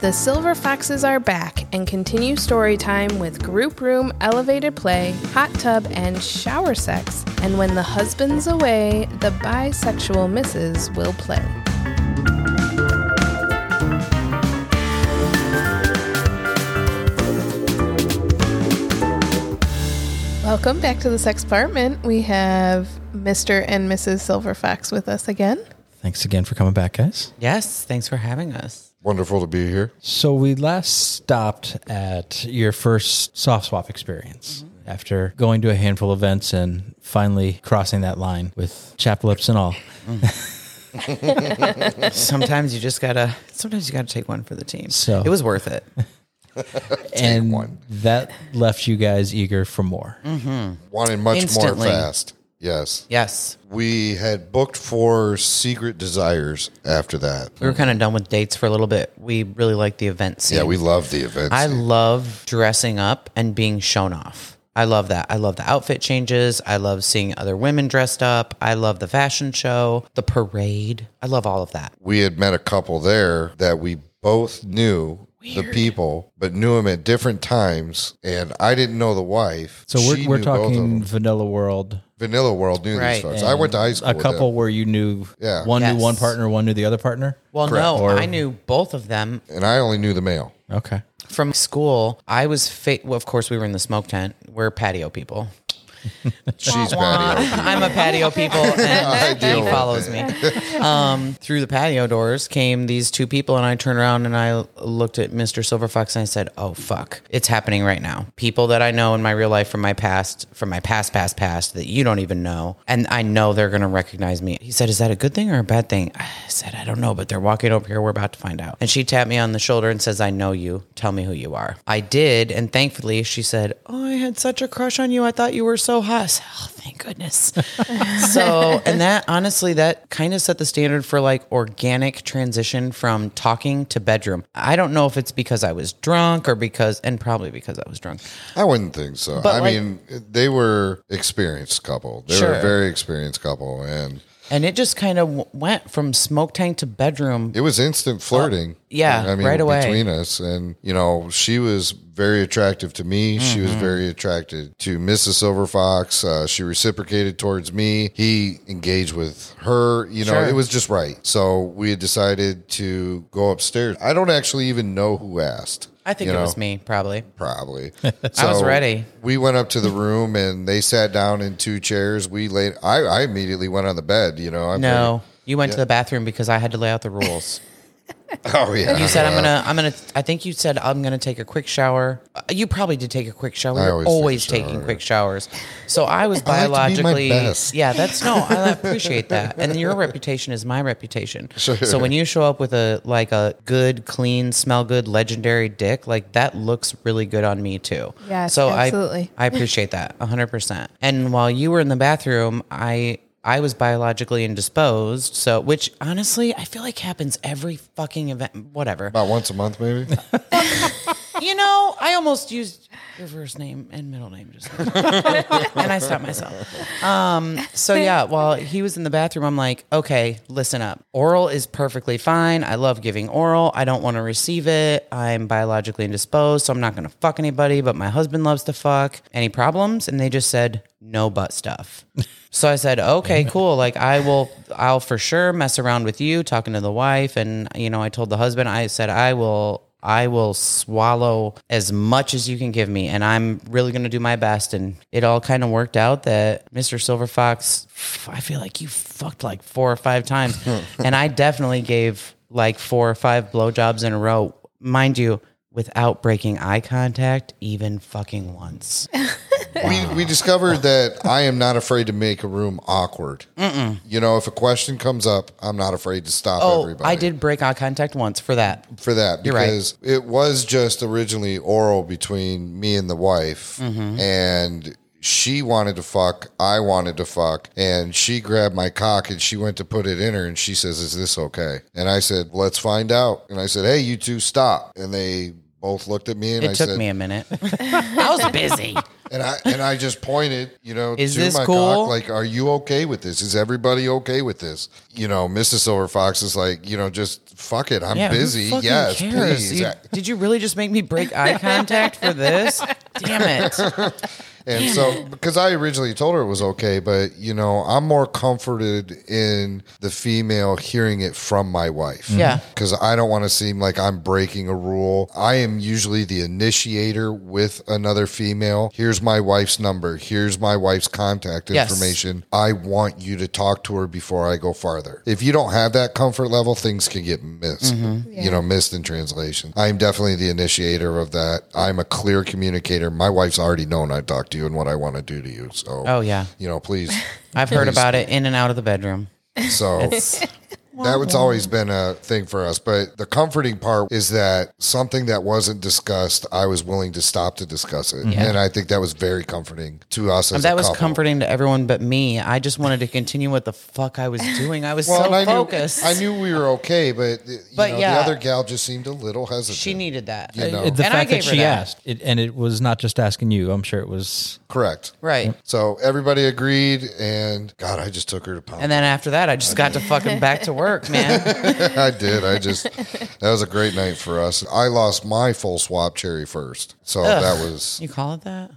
The Silver Foxes are back and continue story time with group room, elevated play, hot tub, and shower sex. And when the husband's away, the bisexual misses will play. Welcome back to the Sex Apartment. We have Mr. and Mrs. Silver Fox with us again. Thanks again for coming back, guys. Yes, thanks for having us. Wonderful to be here. So we last stopped at your first soft swap experience mm-hmm. after going to a handful of events and finally crossing that line with chap lips and all. Mm. Sometimes you just gotta. Sometimes you gotta take one for the team. So- it was worth it. and one. that left you guys eager for more. Mm-hmm. Wanting much Instantly. more fast. Yes. Yes, We had booked for Secret Desires after that. we were kind of done with dates for a little bit. We really liked the event scene. Yeah, we love the events. I love dressing up and being shown off. I love that. I love the outfit changes. I love seeing other women dressed up. I love the fashion show, the parade. I love all of that. we had met a couple there that we both knew the people, but knew them at different times. And I didn't know the wife. So we're, She we're knew both of talking them. Vanilla World. Vanilla World knew Right. these folks. I went to high school. A with couple them. where you knew Yeah. one Yes. knew one partner, one knew the other partner. Well, Correct. no, Or- I knew both of them and I only knew the male. Okay. from school. I was, fa- well, of course, we were in the smoke tent. We're patio people. She's patio. I'm a patio people, and deal he follows me. Um, through the patio doors came these two people, and I turned around and I looked at Mr. Silverfox and I said, "Oh fuck, it's happening right now." People that I know in my real life from my past, from my past, past, past that you don't even know, and I know they're gonna recognize me. He said, "Is that a good thing or a bad thing?" I said, "I don't know, but they're walking over here. We're about to find out." And she tapped me on the shoulder and says, "I know you. Tell me who you are." I did, and thankfully, she said, "Oh, I had such a crush on you. I thought you were so hot." I said, oh, thank goodness. so, and that honestly, that kind of set the standard for like organic transition from talking to bedroom. I don't know if it's because I was drunk or because, and probably because I was drunk. I wouldn't think so. But I like- mean, they were experienced couple. They were a very experienced couple, and And it just kind of went from smoke tank to bedroom. it was instant flirting. yeah, I mean, right away. between us, and you know, she was very attractive to me. She Mm-hmm. was very attracted to Mrs. Silver Fox. Uh, she reciprocated towards me. He engaged with her. You know, Sure. it was just right. So we had decided to go upstairs. I don't actually even know who asked. I think it know? was me, probably. Probably. I was ready. We went up to the room and they sat down in two chairs. We laid. I, I immediately went on the bed. You know. I'm No, you went to the bathroom because I had to lay out the rules. Like, oh yeah. You said I'm gonna, I'm gonna. I think you said I'm gonna take a quick shower. Uh, You probably did take a quick shower. I You're always always, take taking shower. quick showers. So I was I like to be my biologically, best. yeah. That's no, I appreciate that. And your reputation is my reputation. Sure. So when you show up with a like a good, clean, smell good, legendary dick, like that looks really good on me too. Yes, so absolutely. I I appreciate that 100%. And while you were in the bathroom, I I was biologically indisposed. So, which honestly, I feel like happens every fucking event. Whatever. About once a month, maybe. You know, I almost used your first name and middle name just and I stopped myself. Um, so yeah, while he was in the bathroom, I'm like, okay, listen up. Oral is perfectly fine. I love giving oral. I don't want to receive it. I'm biologically indisposed, so I'm not gonna fuck anybody, but my husband loves to fuck. Any problems? And they just said, no butt stuff. So I said, okay, cool. Like I will, I'll for sure mess around with you, talking to the wife. And, you know, I told the husband, I said, I will, I will swallow as much as you can give me. And I'm really going to do my best. And it all kind of worked out that Mr. Silver Fox, I feel like you fucked like four or five times. and I definitely gave like four or five blowjobs in a row. Mind you, without breaking eye contact, even fucking once. we, we discovered that I am not afraid to make a room awkward. You know, if a question comes up, I'm not afraid to stop Oh, everybody. I did break eye contact once for that. for that You're right. because it was just originally oral between me and the wife, Mm-hmm. and she wanted to fuck, I wanted to fuck, and she grabbed my cock and she went to put it in her, and she says, "Is this okay?" And I said, "Let's find out." And I said, "Hey, you two, stop!" And they both looked at me, and It I took said, me a minute. I was busy. and I and I just pointed, you know, Is to this my cool? cock, like, are you okay with this? Is everybody okay with this? You know, Mrs. Silver Fox is like, you know, just fuck it. I'm Yeah, who busy. fucking Yes, cares? please. You- did you really just make me break eye contact for this? Damn it. And so, because I originally told her it was okay, but you know, I'm more comforted in the female hearing it from my wife. Yeah. Because I don't want to seem like I'm breaking a rule. I am usually the initiator with another female. Here's my wife's number. Here's my wife's contact Yes. information. I want you to talk to her before I go farther. If you don't have that comfort level, things can get missed, Mm-hmm. you know, missed in translation. I'm definitely the initiator of that. I'm a clear communicator. My wife's already known I talk to you and what I want to do to you. So, Oh, yeah. you know, please. I've heard about it in and out of the bedroom. So was always been a thing for us. But the comforting part is that something that wasn't discussed, I was willing to stop to discuss it. And I think that was very comforting to us as that a was couple. comforting to everyone but me. I just wanted to continue what the fuck I was doing. I was Well, so I focused. knew I knew we were okay, but, you But know, yeah. the other gal just seemed a little hesitant. she needed that. You know. The And I fact that gave her she that. asked, it, and it was not just asking you. I'm sure it was. correct. Right. So everybody agreed, and God, I just took her to pound. And then after that, I just got to fucking back to work, man. I did. I just that was a great night for us. I lost my full swap cherry first, so that was You call it that?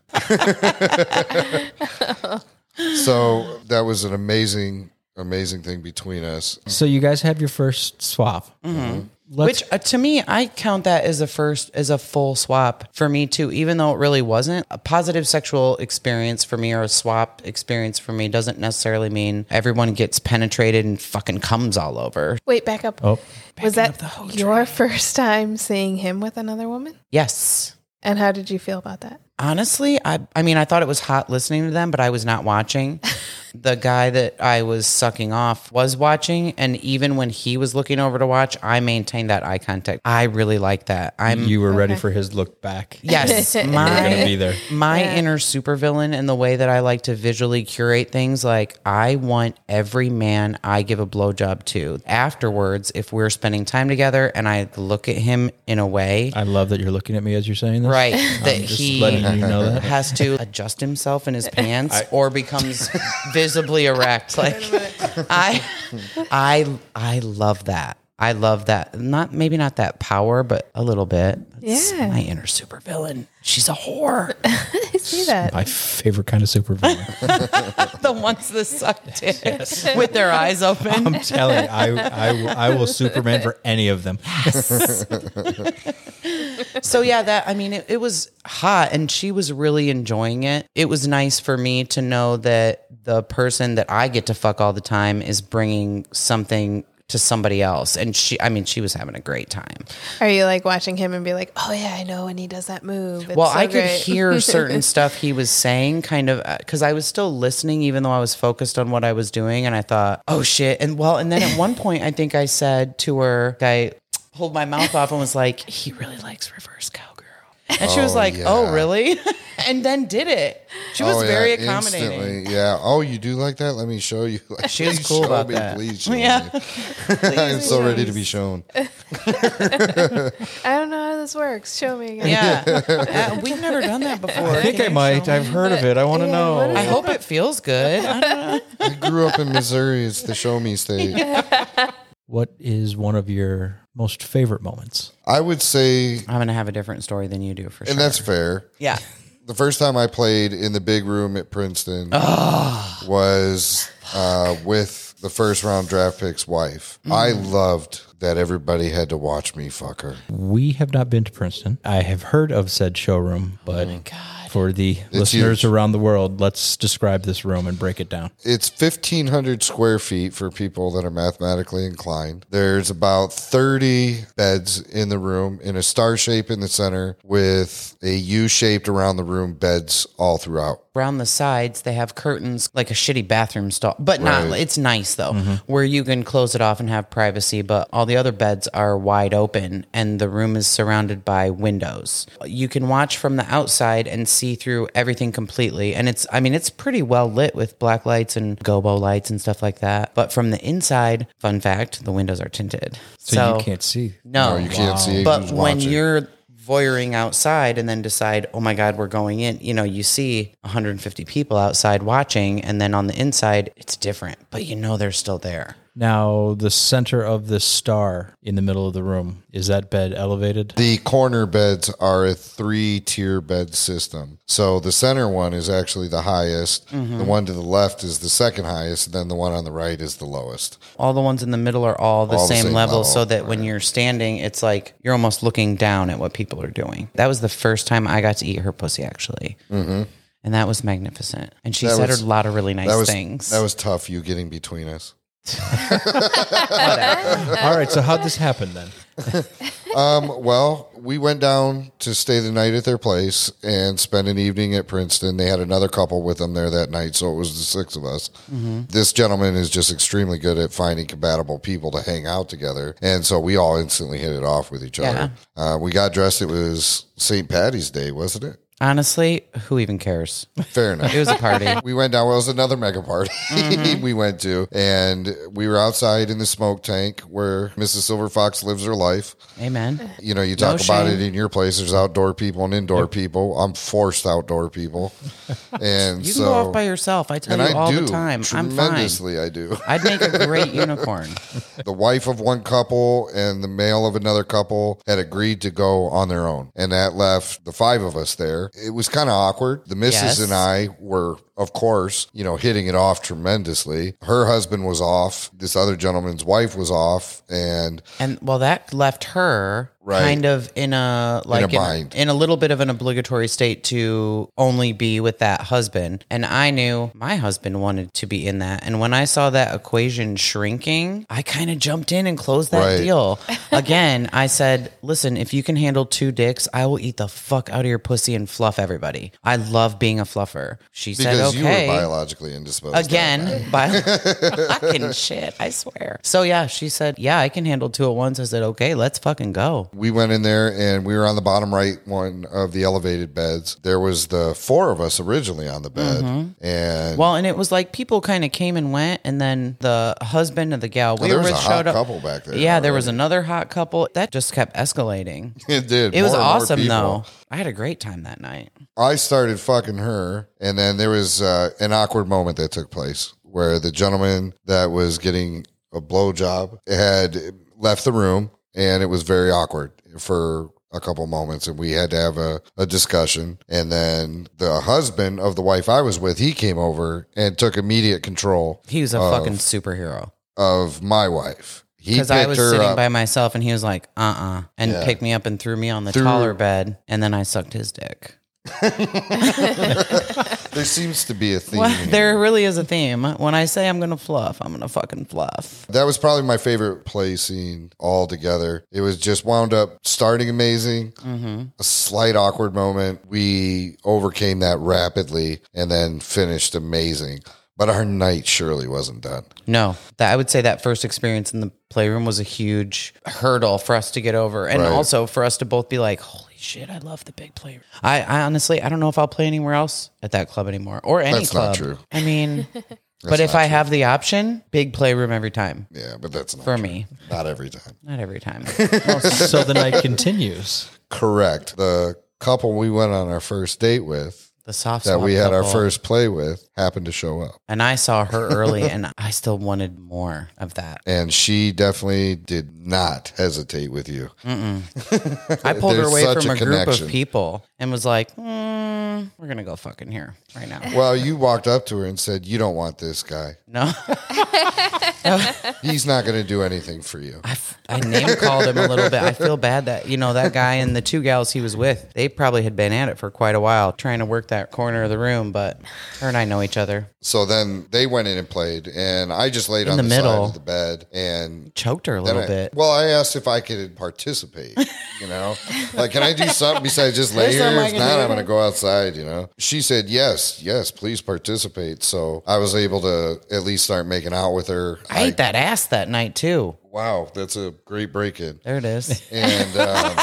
so that was an amazing, amazing thing between us. So you guys have your first swap. Mm-hmm. Let's, Which uh, to me, I count that as a first, as a full swap for me too, even though it really wasn't. A positive sexual experience for me or a swap experience for me doesn't necessarily mean everyone gets penetrated and fucking comes all over. Wait, back up. oh, Was that your first time seeing him with another woman? Yes. And how did you feel about that? Honestly, I I mean, I thought it was hot listening to them, but I was not watching. the guy that I was sucking off was watching, and even when he was looking over to watch, I maintained that eye contact. I really like that. I'm you were ready for his look back. yes, You're gonna my be there. my inner supervillain and the way that I like to visually curate things. Like I want every man I give a blowjob to afterwards, if we're spending time together, and I look at him in a way. I love that you're looking at me as you're saying this. Right, that just he letting you know that. has to adjust himself in his pants or becomes visibly erect. Like I, I, I love that. I love that. Not maybe not that power, but a little bit. That's Yeah. my inner supervillain. She's a whore. I see that. My favorite kind of supervillain. the ones that suck dick with their eyes open. I'm telling you, I, I, will- I will Superman for any of them. so yeah, that I mean, it, it was hot, and she was really enjoying it. It was nice for me to know that the person that I get to fuck all the time is bringing something to somebody else, and she, I mean, she was having a great time. Are you like watching him and be like, oh yeah, I know when he does that move. It's well, so I could hear certain stuff he was saying, kind of, uh, because I was still listening, even though I was focused on what I was doing, and I thought, oh shit, and well, and then at one point, I think I said to her, I pulled my mouth off and was like, he really likes reverse cowgirl. And she was Oh, like, yeah. "Oh, really?" and then did it. She was Oh, yeah, very accommodating. instantly. Yeah. Oh, you do like that? Let me show you. Like, She was please cool show about me, that. Please show Yeah. me. I'm so ready to be shown. I don't know how this works. Show me again. Yeah, Uh, we've never done that before. I think I might. I've heard of it. I want to Yeah, what know. is I hope it feels good. I don't know. I grew up in Missouri. It's the show me state. What is one of your most favorite moments? I would say, I'm gonna have a different story than you do for sure. and that's fair. yeah. The first time I played in the big room at Princeton was uh, with the first round draft pick's wife. I Mm. loved that everybody had to watch me fuck her. We have not been to Princeton. I have heard of said showroom, but For the listeners huge. around the world, let's describe this room and break it down. It's 1,500 square feet for people that are mathematically inclined. There's about 30 beds in the room in a star shape in the center with a U shaped around the room, beds all throughout. Around the sides, they have curtains like a shitty bathroom stall, but not. It's nice though, mm-hmm. where you can close it off and have privacy. But all the other beds are wide open, and the room is surrounded by windows. You can watch from the outside and see through everything completely. And it's, I mean, it's pretty well lit with black lights and gobo lights and stuff like that. But from the inside, fun fact, the windows are tinted, So, you can't see. No, No, you can't see but who's when watching. you're voyeuring outside and then decide, oh my God, we're going in, you know, you see 150 people outside watching, and then on the inside, it's different, but you know they're still there. Now, the center of this star in the middle of the room, is that bed elevated? The corner beds are a three tier bed system. So the center one is actually the highest. The one to the left is the second highest. And then the one on the right is the lowest. All the ones in the middle are all the, All the same, same level, level, so that when you're standing, it's like you're almost looking down at what people are doing. That was the first time I got to eat her pussy, actually. Mm-hmm. And that was magnificent. And she That said was- a lot of really nice That was things. that was tough. You getting between us. All right, so how'd this happen then? Um, well, we went down to stay the night at their place and spend an evening at Princeton. They had another couple with them there that night, so it was the six of us. This gentleman is just extremely good at finding compatible people to hang out together, and so we all instantly hit it off with each other. Uh, we got dressed. It was St. Patty's Day, wasn't it? Honestly, who even cares? Fair enough. It was a party. we went down. Well, it was another mega party mm-hmm. we went to, and we were outside in the smoke tank where Mrs. Silver Fox lives her life. Amen. You know, you talk No about shame. it in your place. There's outdoor people and indoor people. I'm forced outdoor people, and You so can go off by yourself. I tell you I all do the time. I'm fine. tremendously. I do. I'd make a great unicorn. the wife of one couple and the male of another couple had agreed to go on their own, and that left the five of us there. It was kind of awkward. The missus Yes. and I were, of course, you know, hitting it off tremendously. Her husband was off. This other gentleman's wife was off, and And well, that left her Right. kind of in a like in, bind. in a little bit of an obligatory state to only be with that husband. And I knew my husband wanted to be in that. And when I saw that equation shrinking, I kind of jumped in and closed that Right. deal. Again, I said, "Listen, if you can handle two dicks, I will eat the fuck out of your pussy and fluff everybody. I love being a fluffer." She said, you were "Okay." biologically indisposed Again, by fucking shit, I swear. So yeah, she said, "Yeah, I can handle two at once." I said, "Okay, let's fucking go." We went in there and we were on the bottom right one of the elevated beds. There was the four of us originally on the bed, Mm-hmm. and Well, and it was like people kind of came and went, and then the husband of the gal we there were was with a hot showed up. couple back there Yeah, there was another hot couple. That just kept escalating. it did. It was More more awesome though. I had a great time that night. I started fucking her, and then there was uh, an awkward moment that took place where the gentleman that was getting a blowjob had left the room, and it was very awkward for a couple moments, and we had to have a, a discussion. And then the husband of the wife I was with, he came over and took immediate control He was a Of- fucking superhero. of my wife. He Because picked I was her sitting up. by myself, and he was like, "Uh, uh and Yeah. picked me up and threw me on the Threw- taller bed, and then I sucked his dick. there seems to be a theme. Well, there really is a theme. When I say I'm gonna fluff, I'm gonna fucking fluff. That was probably my favorite play scene altogether. It was just wound up starting amazing, Mm-hmm. a slight awkward moment. We overcame that rapidly and then finished amazing. But our night surely wasn't done. No, that I would say that first experience in the playroom was a huge hurdle for us to get over, and Right. also for us to both be like, "Holy shit, I love the big playroom." I, I honestly, I don't know if I'll play anywhere else at that club anymore or any That's club. not true. I mean, but if not I true. have the option, big playroom every time Yeah, but that's not for true. me. Not every time. Not every time. so the night continues. Correct. The couple we went on our first date with, The soft that we had our first play with, happened to show up. and I saw her early, and I still wanted more of that. And she definitely did not hesitate with you. I pulled her There's away such from a a, group connection. of people and was like, mm, we're gonna go fucking here right now. Well, you walked up to her and said, "You don't want this guy. No, He's not going to do anything for you." I, f- I name called him a little bit. I feel bad that you know that guy and the two gals he was with. They probably had been at it for quite a while, trying to work that corner of the room. But her and I know each other. So then they went in and played, and I just laid on the the, side middle. of the bed and Choked her a then little I- bit. Well, I asked if I could participate. You know, like, can I do something besides just lay There's here? something I If can not, do. I'm going to go outside. You know, she said yes, yes, please participate. So I was able to at least start making out with her. I ate that ass that night too. Wow, that's a great break in. There it is. And um,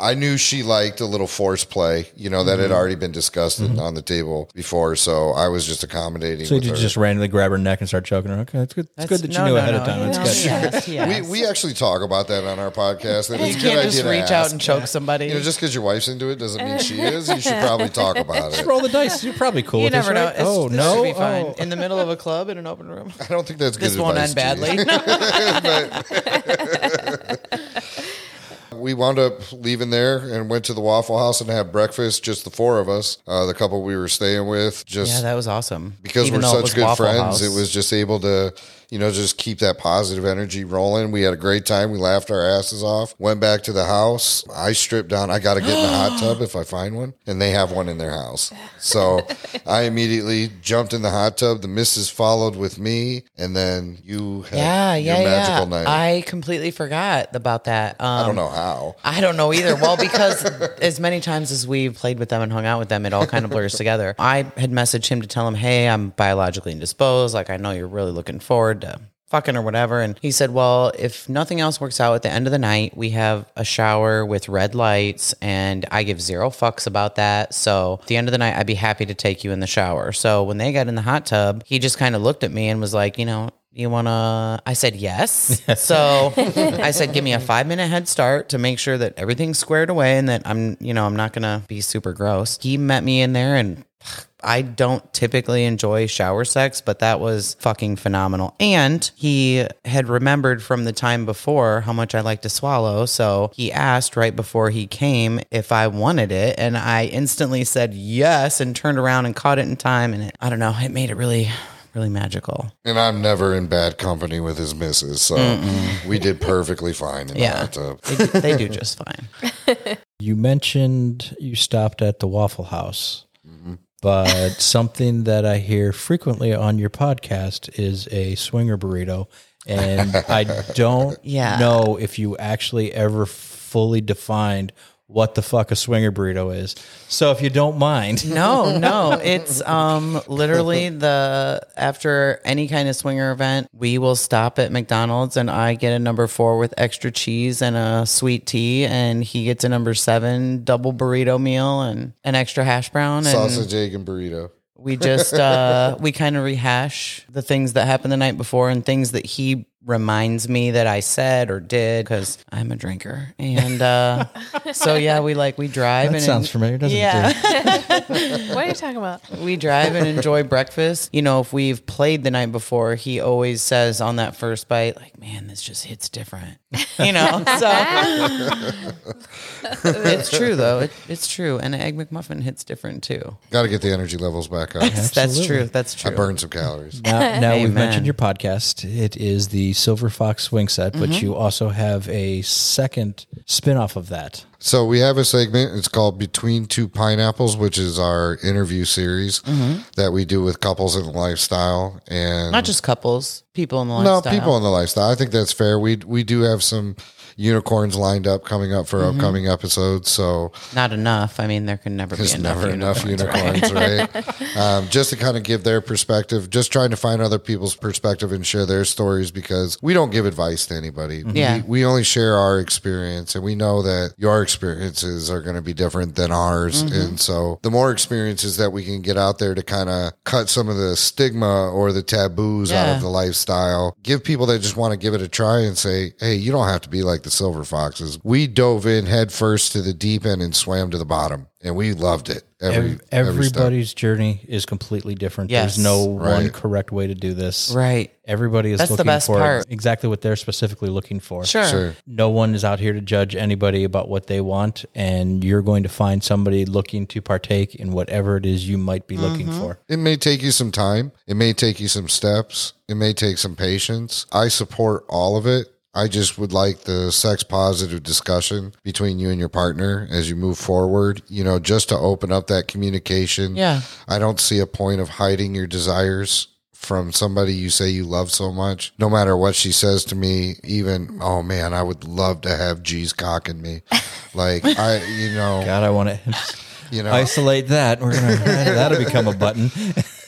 I knew she liked a little force play, you know, that Mm-hmm. had already been discussed on the table before. So I was just accommodating. So with you her. just randomly grab her neck and start choking her. Okay, it's good. It's good that you knew no, ahead no. of time. That's No, good. yes, yes. we, we actually talk about that on our podcast. That it's you a good can't just idea to reach out and choke somebody. You know, just because your wife's into it doesn't mean she is. You should probably talk about it. Just Roll the dice. You're probably cool you with never this, know. right? It's- Oh this no! should be fine. Oh. In the middle of a club in an open room. I don't think that's good This won't end badly. We wound up leaving there and went to the Waffle House and had breakfast. Just the four of us, uh, the couple we were staying with. Just yeah, that was awesome. because Even we're such good Waffle friends, House. it was just able to, you know, just keep that positive energy rolling. We had a great time. We laughed our asses off. Went back to the house. I stripped down. I got to get in the hot tub if I find one, and they have one in their house. So I immediately jumped in the hot tub. The missus followed with me, and then you had yeah, your yeah, magical yeah. night. I completely forgot about that. Um, I don't know how. I don't know either. Well, because as many times as we've played with them and hung out with them, it all kind of blurs together. I had messaged him to tell him, hey, I'm biologically indisposed. Like, I know you're really looking forward to fucking or whatever. And he said, well, if nothing else works out at the end of the night, we have a shower with red lights and I give zero fucks about that. So at the end of the night, I'd be happy to take you in the shower. So when they got in the hot tub, he just kind of looked at me and was like, you know, you want to? I said yes. So I said, give me a five minute head start to make sure that everything's squared away and that I'm, you know, I'm not going to be super gross. He met me in there and I don't typically enjoy shower sex, but that was fucking phenomenal. And he had remembered from the time before how much I like to swallow. So he asked right before he came if I wanted it. And I instantly said yes and turned around and caught it in time. And it, I don't know, it made it really, really magical. And I'm never in bad company with his missus, so we did perfectly fine in Yeah. hot tub. They do, they do just fine. You mentioned you stopped at the Waffle House, Mm-hmm. but something that I hear frequently on your podcast is a swinger burrito. And I don't Yeah. know if you actually ever fully defined what the fuck a swinger burrito is. So if you don't mind, No, no. It's um literally the after any kind of swinger event, we will stop at McDonald's and I get a number four with extra cheese and a sweet tea, and he gets a number seven double burrito meal and an extra hash brown. And Sausage, egg, and burrito. we just uh we kind of rehash the things that happened the night before and things that he reminds me that I said or did because I'm a drinker. And uh so yeah, we like we drive that and sounds familiar, doesn't yeah. it? What are you talking about? we drive and enjoy breakfast. You know, if we've played the night before, he always says on that first bite, like, man, this just hits different. You know, so it's true though. It, it's true. And an egg McMuffin hits different too. Got to get the energy levels back up. That's Absolutely. true. That's true. I burned some calories. Now, now we've mentioned your podcast. It is the Silver Fox Swing Set, but Mm-hmm. you also have a second spin off of that. So we have a segment. It's called Between Two Pineapples, which is our interview series that we do with couples in the lifestyle and Mm-hmm. Not just couples, people in the lifestyle. no lifestyle. people in the lifestyle. I think that's fair. We we do have some unicorns lined up coming up for Mm-hmm. upcoming episodes. So Not enough. I mean, there can never be there's enough. never enough unicorns, unicorns, right? um, just to kind of give their perspective, just trying to find other people's perspective and share their stories because we don't give advice to anybody. Yeah. We, we only share our experience and we know that your experiences are going to be different than ours. Mm-hmm. And so the more experiences that we can get out there to kind of cut some of the stigma or the taboos out of the lifestyle, give people that just want to give it a try and say, hey, you don't have to be like like the silver foxes. We dove in head first to the deep end and swam to the bottom, and we loved it. Every, Ev- every step. everybody's journey is completely different. Yes. There's no one correct way to do this. Right. Everybody is That's the looking best for part. exactly what they're specifically looking for. Sure. Sure. No one is out here to judge anybody about what they want, and you're going to find somebody looking to partake in whatever it is you might be looking Mm-hmm. for. It may take you some time. It may take you some steps. It may take some patience. I support all of it. I just would like the sex positive discussion between you and your partner as you move forward, you know, just to open up that communication. Yeah. I don't see a point of hiding your desires from somebody you say you love so much. No matter what she says to me, even, oh man, I would love to have G's cock in me. Like, I, you know, God, I want to you know, isolate that. We're gonna that'll become a button.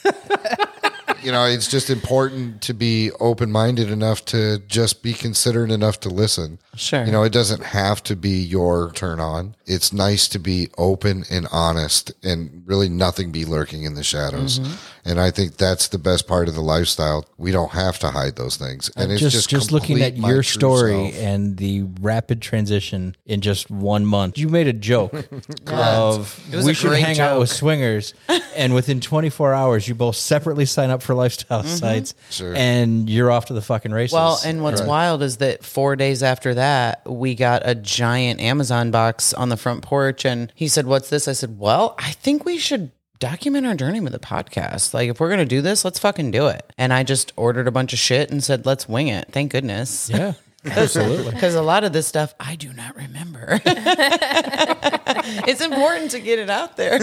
you know, it's just important to be open minded enough to just be considerate enough to listen. Sure. You know, it doesn't have to be your turn on. It's nice to be open and honest and really nothing be lurking in the shadows. Mm-hmm. And I think that's the best part of the lifestyle. We don't have to hide those things. And it's just just, just, looking at your story self. and the rapid transition in just one month. You made a joke of we should great hang out with swingers, and within 24 hours, you both separately sign up for lifestyle mm-hmm. sites, Sure. and you're off to the fucking races. Well, and what's wild is that four days after that, we got a giant Amazon box on the front porch. And he said, What's this? I said, Well, I think we should document our journey with a podcast. Like, if we're going to do this, let's fucking do it. And I just ordered a bunch of shit and said, Let's wing it. Thank goodness. yeah, absolutely. Because a lot of this stuff I do not remember. it's important to get it out there.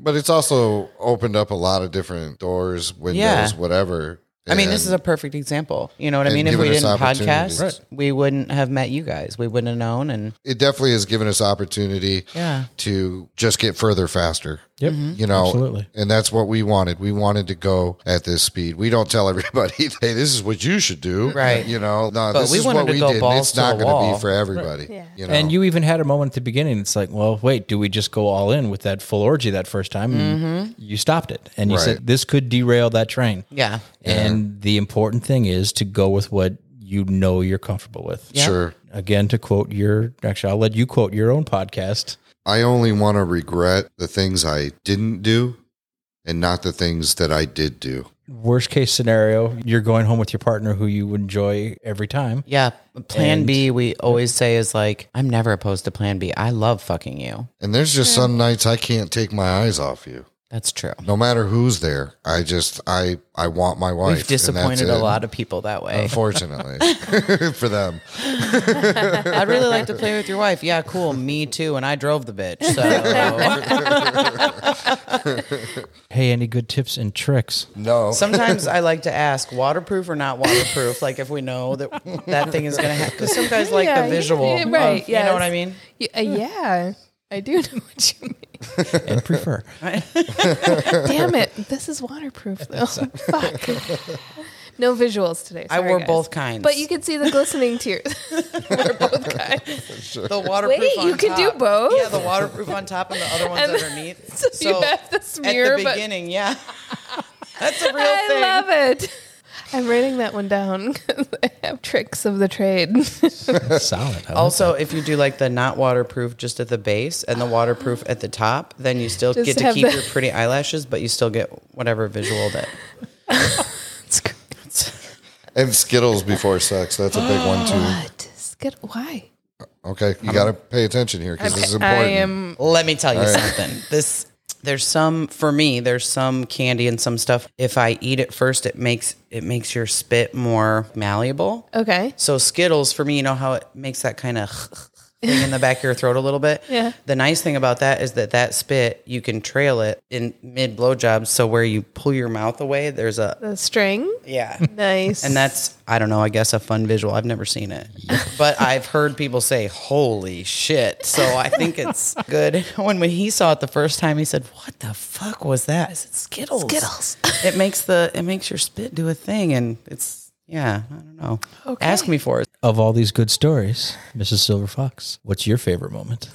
But it's also opened up a lot of different doors, windows, Yeah. whatever. I mean, this is a perfect example. You know what I And mean? If we given us didn't opportunities. podcast, Right. we wouldn't have met you guys. We wouldn't have known. And it definitely has given us opportunity Yeah. to just get further faster. Yep, mm-hmm. You know, absolutely. and that's what we wanted. We wanted to go at this speed. We don't tell everybody, "Hey, this is what you should do." Right. You know, no, But this we is wanted what to we go did. and balls It's to not the going to wall. be for everybody. Yeah. You know, And you even had a moment at the beginning. It's like, well, wait, do we just go all in with that full orgy that first time? And mm-hmm. You stopped it, and you Right. said this could derail that train. yeah. And the important thing is to go with what you know you're comfortable with. sure. Again, to quote your, actually, I'll let you quote your own podcast. I only want to regret the things I didn't do, and not the things that I did do. Worst case scenario, you're going home with your partner who you enjoy every time. Yeah. Plan And- B, we always say is like, I'm never opposed to plan B. I love fucking you. And there's just some nights I can't take my eyes off you. That's true. No matter who's there, I just I I want my wife. We've disappointed a lot of people that way. Unfortunately, for them. I'd really like to play with your wife. Yeah, cool. Me too. And I drove the bitch. So Hey, any good tips and tricks? No. sometimes I like to ask waterproof or not waterproof. Like if we know that that thing is going to happen. Because some guys like Yeah, the visual. yeah, right, of- You know what I mean? Y- uh, yeah, I do know what you mean. And prefer. Damn it, this is waterproof though. Fuck. No visuals today. I Sorry, wore guys. both kinds. But you can see the glistening tears. We're both kinds. the waterproof Wait, on you can do both? Yeah, the waterproof on top and the other ones And underneath. so you have the smear, at the but- beginning, yeah. That's a real I thing. I love it. I'm writing that one down because I have tricks of the trade. Solid. I like Also, if you do like the not waterproof just at the base and the ah. waterproof at the top, then you still Just get to have keep the- your pretty eyelashes, but you still get whatever visual that. It's great. And Skittles before sex. That's a big one too. What? Skid- Why? Okay, you got to pay attention here because this is I important. am. Let me tell you right. something. This there's some for me. There's some candy and some stuff. If I eat it first, it makes it makes your spit more malleable. Okay. So Skittles for me, you know how it makes that kind of thing in the back of your throat a little bit. Yeah. The nice thing about that is that that spit you can trail it in mid blowjobs. So where you pull your mouth away, there's a The string. yeah. Nice. And that's I don't know. I guess a fun visual. I've never seen it, but I've heard people say "Holy shit!" So I think it's good. When when he saw it the first time, he said, "What the fuck was that?" I said, "Skittles." Skittles. it makes the it makes your spit do a thing, and it's yeah. I don't know. Okay. Ask me for it. Of all these good stories, Mrs. Silver Fox, what's your favorite moment?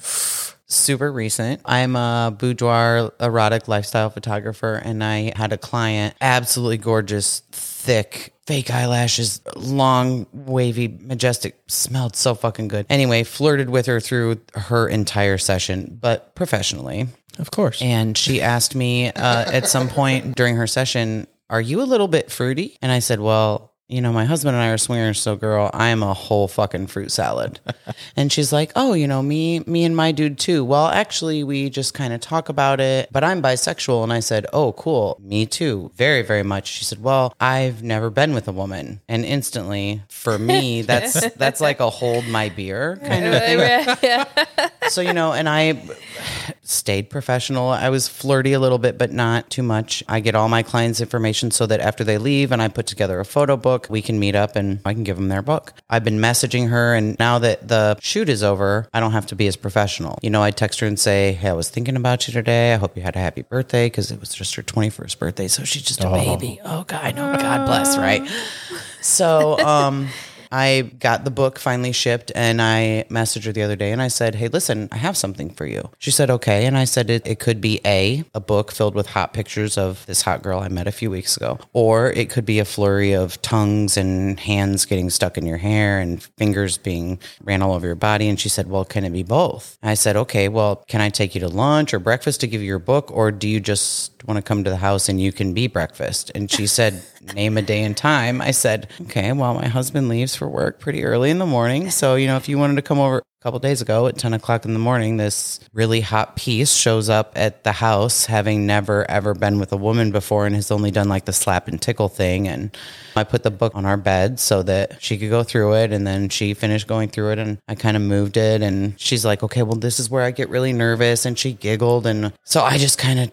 super recent. I'm a boudoir erotic lifestyle photographer, and I had a client, absolutely gorgeous, thick, fake eyelashes, long, wavy, majestic, smelled so fucking good. Anyway, flirted with her through her entire session, but professionally. Of course. And she asked me uh, at some point during her session, Are you a little bit fruity? And I said, Well, you know, my husband and I are swingers, so girl, I am a whole fucking fruit salad. and she's like, Oh, you know, me, me and my dude too. Well, actually, we just kind of talk about it, but I'm bisexual. And I said, Oh, cool. Me too. Very, very much. She said, Well, I've never been with a woman. And instantly, for me, that's that's like a hold my beer kind of thing so you know and i stayed professional. I was flirty a little bit but not too much. I get all my clients information so that after they leave and i put together a photo book we can meet up and i can give them their book. I've been messaging her and now that the shoot is over i don't have to be as professional. You know i text her and say hey i was thinking about you today. I hope you had a happy birthday because it was just her 21st birthday so she's just a baby. Oh god. I know god bless right? So um I got the book finally shipped and I messaged her the other day and I said, Hey, listen, I have something for you. She said, Okay. And I said, It, it could be A, a book filled with hot pictures of this hot girl I met a few weeks ago, or it could be a flurry of tongues and hands getting stuck in your hair and fingers being ran all over your body. And she said, Well, can it be both? I said, Okay, well, can I take you to lunch or breakfast to give you your book, or do you just want to come to the house and you can be breakfast? And she said, Name a day and time. I said, Okay, well, my husband leaves for work pretty early in the morning. So, you know, if you wanted to come over a couple days ago at 10 o'clock in the morning, this really hot piece shows up at the house, having never ever been with a woman before and has only done like the slap and tickle thing. And I put the book on our bed so that she could go through it. And then she finished going through it and I kind of moved it. And she's like, okay, well, this is where I get really nervous. And she giggled. And so I just kind of,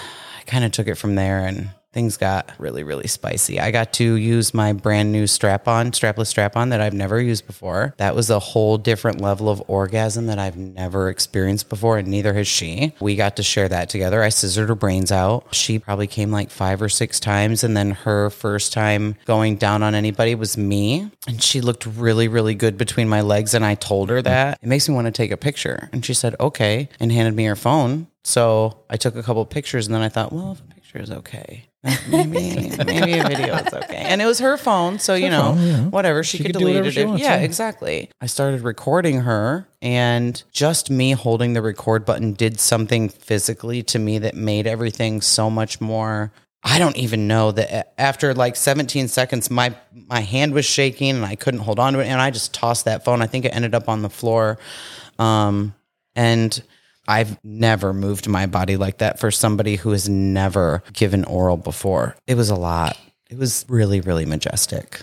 kind of took it from there and things got really, really spicy. I got to use my brand new strap on, strapless strap on that I've never used before. That was a whole different level of orgasm that I've never experienced before, and neither has she. We got to share that together. I scissored her brains out. She probably came like five or six times, and then her first time going down on anybody was me. And she looked really, really good between my legs, and I told her that. It makes me want to take a picture. And she said, okay, and handed me her phone. So I took a couple pictures, and then I thought, well, if a picture is okay. Maybe maybe a video is okay. And it was her phone, so you know, phone, yeah. whatever she, She could could delete it. if- wants, yeah, yeah. exactly. I started recording her, and just me holding the record button did something physically to me that made everything so much more. I don't even know that after like 17 seconds, my my hand was shaking and I couldn't hold on to it, and I just tossed that phone. I think it ended up on the floor, um, and. I've never moved my body like that for somebody who has never given oral before. It was a lot. It was really, really majestic.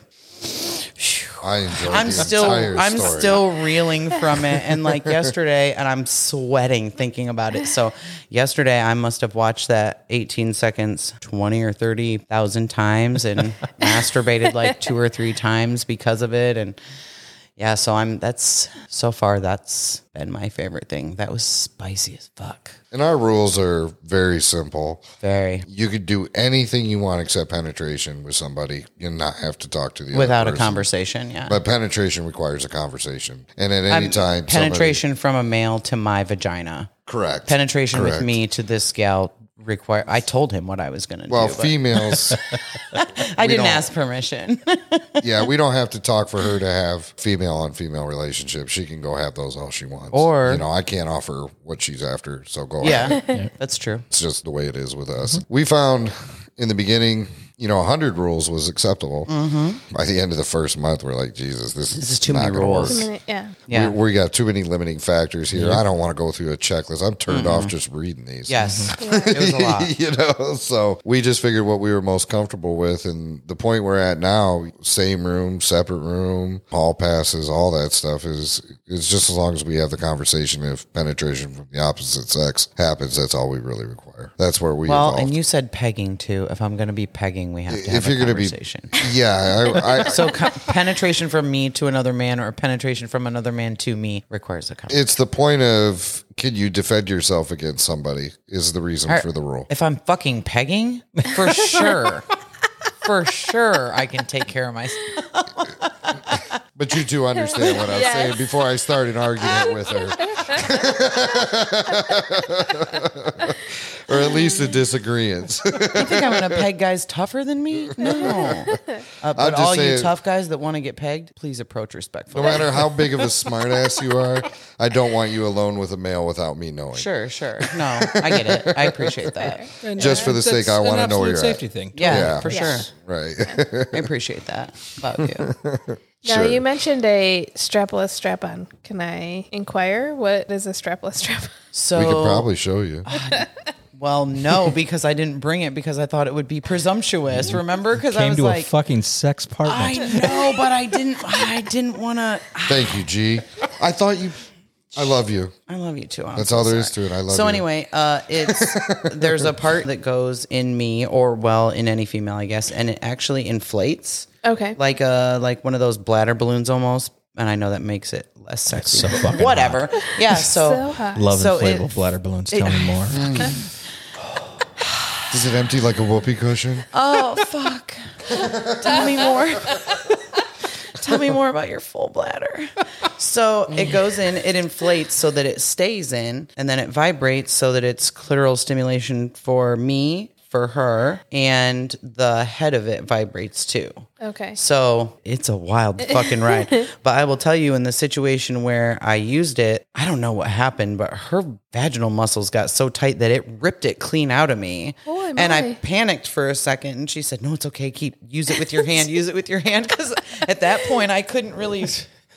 I enjoyed I'm still I'm story. still reeling from it and like yesterday and I'm sweating thinking about it. So yesterday I must have watched that 18 seconds 20 or 30,000 times and masturbated like two or three times because of it and yeah, so I'm that's so far that's been my favorite thing. That was spicy as fuck. And our rules are very simple. Very You could do anything you want except penetration with somebody and not have to talk to the without a conversation, yeah. But penetration requires a conversation. And at um, any I'm- time, somebody- penetration from a male to my vagina. correct. Penetration with me to this gal require I told him what I was going to Well, do. but females, I didn't ask permission. yeah, we don't have to talk for her to have female on female relationships. She can go have those all she wants. Or- you know, I can't offer what she's after, so go ahead. yeah, that's true. It's just the way it is with us. Mm-hmm. We found in the beginning, you know, 100 rules was acceptable. Mm-hmm. By the end of the first month, we're like, Jesus, this, This is too many not gonna rules. work. Yeah. Yeah. We, we got too many limiting factors here. I don't want to go through a checklist. I'm turned off just reading these. yes, it was a lot. you know, so we just figured what we were most comfortable with. And the point we're at now, same room, separate room, hall passes, all that stuff is, is just as long as we have the conversation. If penetration from the opposite sex happens, that's all we really require. That's where we Well, evolved. and you said pegging too. If I'm going to be pegging, we have to If have you're a gonna be- yeah, I, I, so co- penetration from me to another man, or penetration from another man to me, requires a conversation. it's the point of can you defend yourself against somebody is the reason for the rule. If I'm fucking pegging, for sure, for sure, I can take care of myself. But you do understand what I'm Yes. saying before I start an argument with her. or at least piece of disagreement. You think I'm gonna peg guys tougher than me? No. Uh, but just all you tough guys that want to get pegged, please approach respectfully. no matter how big of a smartass you are, I don't want you alone with a male without me knowing. Sure, sure. No, I get it. I appreciate that. Just for the That's sake, I want to know where absolute you're safety at. thing. Yeah, Yeah. for sure. Right. I appreciate that about you. Now, Sure. you mentioned a strapless strap on. Can I inquire what is a strapless strap on? So we could probably show you. Well, no, because I didn't bring it because I thought it would be presumptuous. Remember? Because I Came was to like, a fucking sex partner. I know, but I didn't. I didn't want to. Thank you, G. I thought you. I love you. I love you too. I'm That's so all there is sorry. to it. I love So you. So anyway, uh, it's there's a part that goes in me, or well, in any female, I guess, and it actually inflates Okay. like uh like one of those bladder balloons almost. And I know that makes it less sexy. so but fucking Whatever. Yeah. So, so hot. Love So inflatable it- bladder balloons. Tell me more. Does it empty like a whoopee cushion? oh fuck. Tell me more. Tell me more about your full bladder. So it goes in, it inflates so that it stays in, and then it vibrates so that it's clitoral stimulation for me, for her, and the head of it vibrates too. Okay. So it's a wild fucking ride. but I will tell you, in the situation where I used it, I don't know what happened, but her vaginal muscles got so tight that it ripped it clean out of me. Holy and I panicked for a second, and she said, "No, it's okay. Keep use it with your hand. use it with your hand." Because at that point, I couldn't really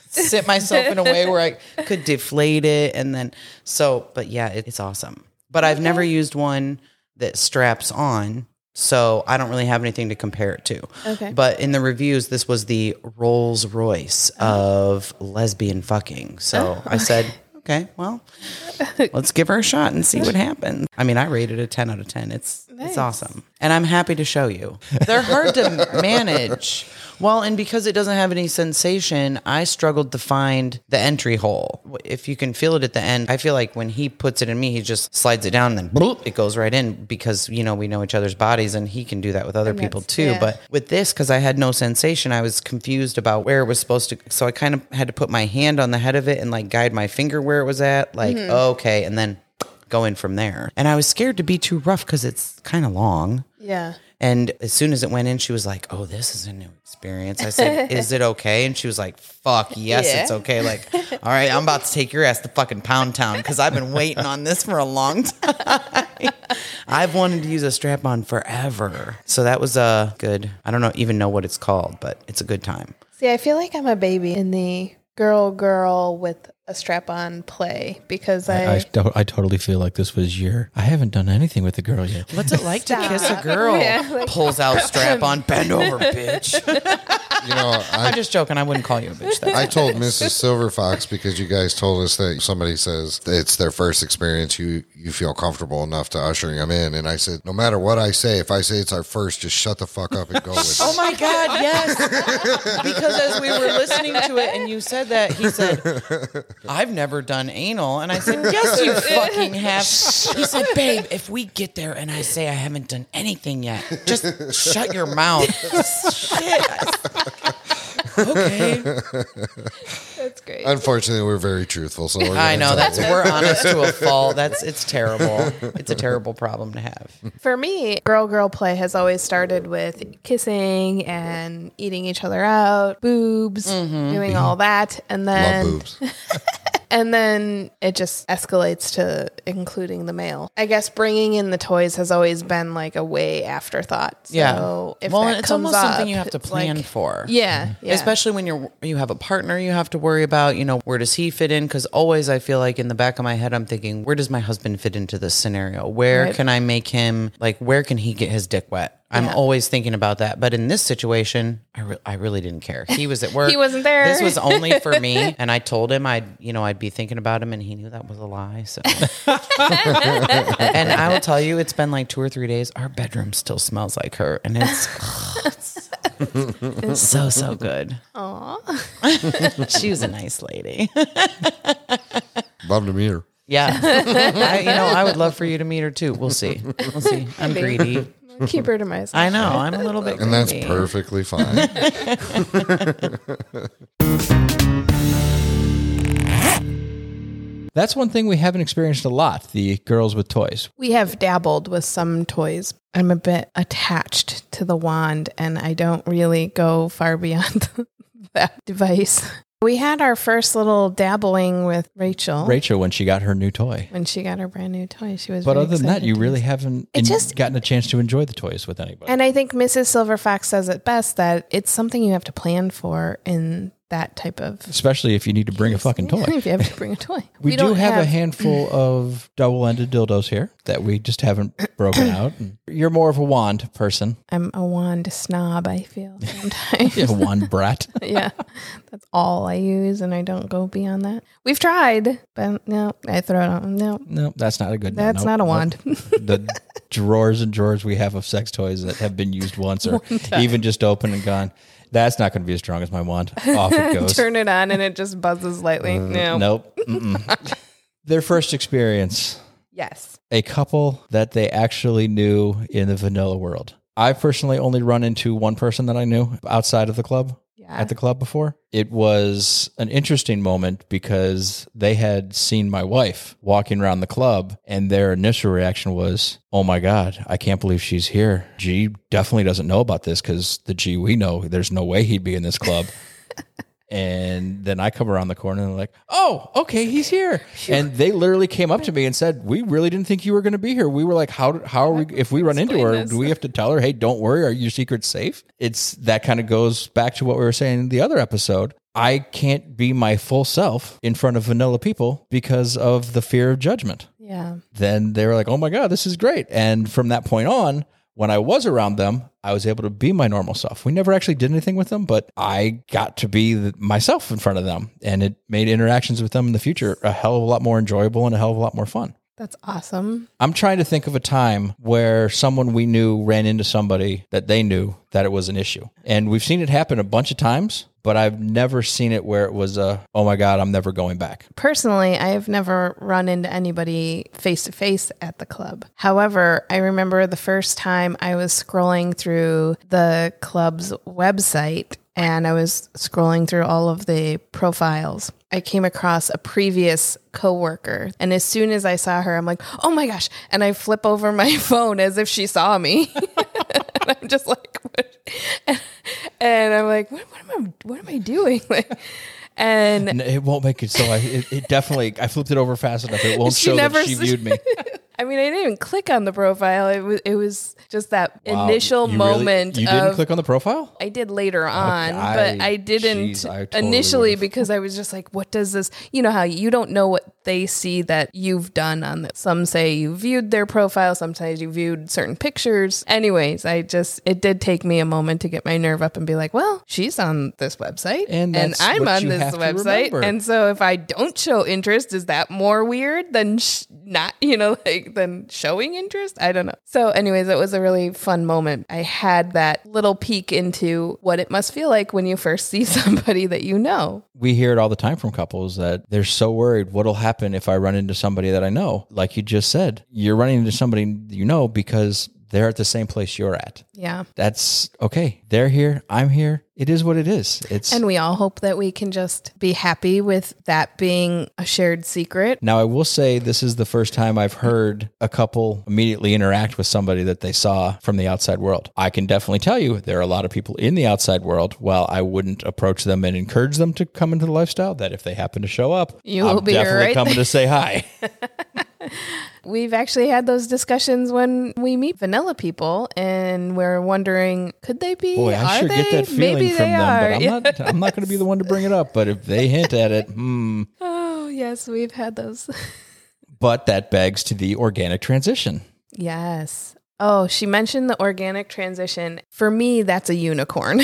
sit myself in a way where I could deflate it, and then so. But yeah, it, it's awesome. But I've never used one that straps on. So I don't really have anything to compare it to. Okay. But in the reviews, this was the Rolls Royce of lesbian fucking. So oh, I said, okay, well, let's give her a shot and see what happens. I mean, I rated a 10 out of 10. It's Nice. it's awesome. And I'm happy to show you. They're hard to manage. Well, and because it doesn't have any sensation, I struggled to find the entry hole. If you can feel it at the end, I feel like when he puts it in me, he just slides it down and then bloop, it goes right in because, you know, we know each other's bodies and he can do that with other people too. yeah. But with this, because I had no sensation, I was confused about where it was supposed to. So I kind of had to put my hand on the head of it and like guide my finger where it was at. Like, Mm-hmm. okay. And then go in from there. And I was scared to be too rough because it's kind of long. Yeah. And as soon as it went in, she was like, "Oh, this is a new experience." I said, "Is it okay?" And she was like, "Fuck, yes, Yeah. it's okay." Like, all right, I'm about to take your ass to fucking Pound Town because I've been waiting on this for a long time. I've wanted to use a strap on forever, so that was a good. I don't know even know what it's called, but it's a good time. See, I feel like I'm a baby in the girl girl with a strap on play because I, I, to- I totally feel like this was your. I haven't done anything with a girl yet. What's it like to kiss a girl? Yeah, like- Pulls out strap on, bend over, bitch. You know, I'm I, just joking. I wouldn't call you a bitch. That's I told Mrs. Silver Fox because you guys told us that somebody says it's their first experience. You you feel comfortable enough to ushering them in, and I said, no matter what I say, if I say it's our first, just shut the fuck up and go with Oh it. my God, yes. because as we were listening to it and you said that, he said, I've never done anal. And I said, Yes, you fucking have. He said, Babe, if we get there and I say I haven't done anything yet, just shut your mouth. Shit. Okay. that's great. Unfortunately, we're very truthful, so we're I know that's we're honest to a fault. That's it's terrible. It's a terrible problem to have. For me, girl girl play has always started with kissing and eating each other out, boobs, mm-hmm. doing all that, and love then boobs. and then it just escalates to including the male. I guess bringing in the toys has always been like a way afterthought. So Yeah. well, it's almost something you have to plan like- for. Yeah, mm-hmm. yeah. Especially when you're you have a partner you have to worry about, you know, where does he fit in? Because always I feel like in the back of my head I'm thinking, where does my husband fit into this scenario? Where Right. can I make him like where can he get his dick wet? I'm Yeah. always thinking about that. But in this situation, I, re- I really didn't care. He was at work. He wasn't there. This was only for me, and I told him I'd you know I'd be thinking about him, and he knew that was a lie. So, and I will tell you, it's been like two or three days. Our bedroom still smells like her, and it's it's so so good. she was a nice lady. Love to meet her. Yeah, I, you know, I would love for you to meet her too. We'll see. We'll see. I'm greedy. Keep her to myself. I know. I'm a little bit, And that's greedy. perfectly fine. That's one thing we haven't experienced a lot the girls with toys. We have dabbled with some toys. I'm a bit attached to the wand and I don't really go far beyond that device. We had our first little dabbling with Rachel Rachel, when she got her new toy. when she got her brand new toy. She was But other than that, you really haven't It en- just- gotten a chance to enjoy the toys with anybody. And I think Mrs. Silver Fox says it best that it's something you have to plan for in that type of Especially if you need to bring a fucking toy. if you have to bring a toy. We, do don't have, a handful of double-ended dildos here that we just haven't broken out. You're more of a wand person, I'm a wand snob, I feel sometimes. a wand brat. yeah. That's all I use and I don't go beyond that. We've tried, but no, I throw it out. No, No, that's not a good. that's nope, not a nope. wand. the drawers and drawers we have of sex toys that have been used once or even just open and gone. That's not going to be as strong as my wand. Off it goes. Turn it on and it just buzzes lightly. Uh, no. Nope. Their first experience, Yes. a couple that they actually knew in the vanilla world. I personally only run into one person that I knew outside of the club. At the club before. It was an interesting moment because they had seen my wife walking around the club and their initial reaction was, "Oh my god, I can't believe she's here." G definitely doesn't know about this cuz the G we know, there's no way he'd be in this club. And then I come around the corner and they're like, "Oh, okay, he's here." And they literally came up to me and said, "We really didn't think you were going to be here." We were like, "How how are we if we run into her, this. do we have to tell her, "Hey, don't worry, are your secrets safe?" It's that kind of goes back to what we were saying in the other episode. I can't be my full self in front of vanilla people because of the fear of judgment. Yeah. Then they were like, "Oh my god, this is great." And from that point on, when I was around them, I was able to be my normal self. We never actually did anything with them, but I got to be the, myself in front of them, and it made interactions with them in the future a hell of a lot more enjoyable and a hell of a lot more fun. That's awesome. I'm trying to think of a time where someone we knew ran into somebody that they knew that it was an issue. And we've seen it happen a bunch of times, but I've never seen it where it was a, oh my God, I'm never going back. Personally, I have never run into anybody face to face at the club. However, I remember the first time I was scrolling through the club's website and I was scrolling through all of the profiles. I came across a previous coworker, and as soon as I saw her, I'm like, "Oh my gosh!" And I flip over my phone as if she saw me. and I'm just like, what? and I'm like, what, what am I? What am I doing? Like, and it won't make it so I, it, it definitely, I flipped it over fast enough. It won't show never that she viewed me. I mean, I didn't even click on the profile. It was it was just that Wow. initial You really- moment you didn't of. click on the profile? I did later on, I- but I didn't jeez, I totally initially would've. because I was just like, "What does this?" You know how you don't know what they see that you've done on this. Some say you viewed their profile, sometimes you viewed certain pictures. Anyways, I just it did take me a moment to get my nerve up and be like, "Well, she's on this website, And that's I'm on this website." And so if I don't show interest, is that more weird than sh- not, you know, like than showing interest? I don't know. So, anyways, it was a really fun moment. I had that little peek into what it must feel like when you first see somebody that you know. we hear it all the time from couples that they're so worried what'll happen if I run into somebody that I know. Like you just said, you're running into somebody you know because they're at the same place you're at. Yeah. That's okay. They're here. I'm here. It is what it is. It's And we all hope that we can just be happy with that being a shared secret. now I will say this is the first time I've heard a couple immediately interact with somebody that they saw from the outside world. I can definitely tell you there are a lot of people in the outside world. While I wouldn't approach them and encourage them to come into the lifestyle, that if they happen to show up, You I'm will be definitely right coming to say hi. We've actually had those discussions when we meet vanilla people and we're wondering, could they be? Boy, I Are sure get they? that feeling Maybe from they them, are. but I'm not. I'm not going to be the one to bring it up. But if they hint at it, hmm. Oh, yes, we've had those. But that begs to the organic transition. Yes. Oh, she mentioned the organic transition. For me, that's a unicorn.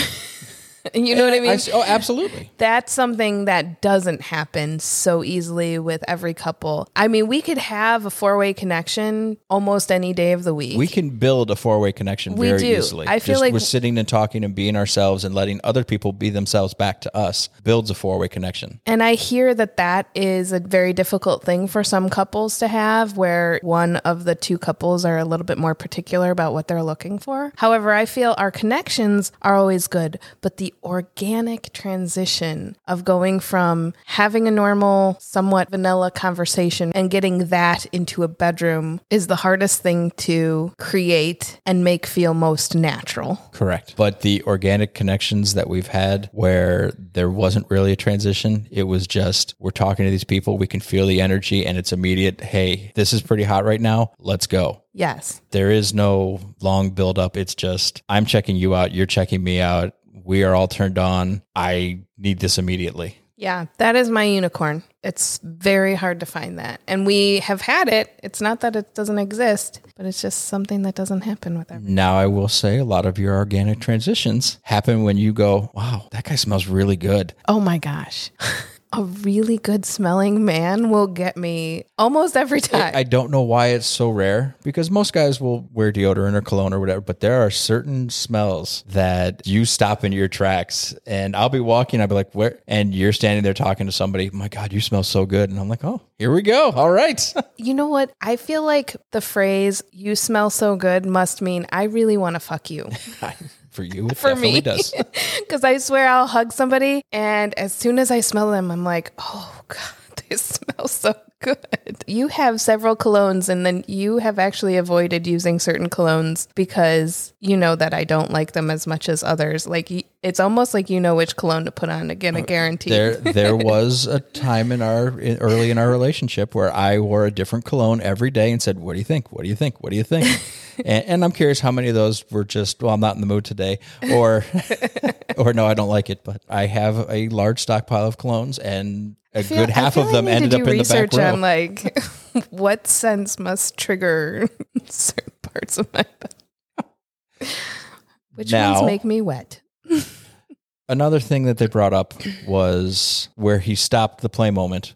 you know what I mean? s- oh, absolutely. that's something that doesn't happen so easily with every couple. I mean, we could have a four way connection almost any day of the week. We can build a four way connection We very do. easily. I feel Just like- we're sitting and talking and being ourselves and letting other people be themselves back to us builds a four way connection. And I hear that that is a very difficult thing for some couples to have, where one of the two couples are a little bit more particular about what they're looking for. However, I feel our connections are always good, but the organic transition of going from having a normal, somewhat vanilla conversation and getting that into a bedroom is the hardest thing to create and make feel most natural. Correct. But the organic connections that we've had where there wasn't really a transition, it was just we're talking to these people, we can feel the energy and it's immediate, hey, this is pretty hot right now. Let's go. Yes. There is no long build up. It's just I'm checking you out, you're checking me out. We are all turned on. I need this immediately. Yeah, that is my unicorn. It's very hard to find that. And we have had it. It's not that it doesn't exist, but it's just something that doesn't happen with everyone. Now, I will say a lot of your organic transitions happen when you go, wow, that guy smells really good. Oh my gosh. a really good smelling man will get me almost every time. I don't know why it's so rare because most guys will wear deodorant or cologne or whatever, but there are certain smells that you stop in your tracks and I'll be walking, I'll be like, where? And you're standing there talking to somebody, my God, you smell so good. And I'm like, oh, here we go. All right. you know what? I feel like the phrase, you smell so good, must mean I really want to fuck you. For you, For definitely me. does. Because I swear I'll hug somebody, and as soon as I smell them, I'm like, oh God, they smell so good. You have several colognes, and then you have actually avoided using certain colognes because you know that I don't like them as much as others. Like, it's almost like you know which cologne to put on to get a guarantee. There, there was a time in our in, early in our relationship where I wore a different cologne every day and said, "What do you think? What do you think? What do you think?" and, and I'm curious how many of those were just, "Well, I'm not in the mood today," or, or "No, I don't like it." But I have a large stockpile of colognes, and a feel- good half of them need ended up in the back research row. on like what sense must trigger certain parts of my body. Which Now- ones make me wet? Another thing that they brought up was where he stopped the play moment,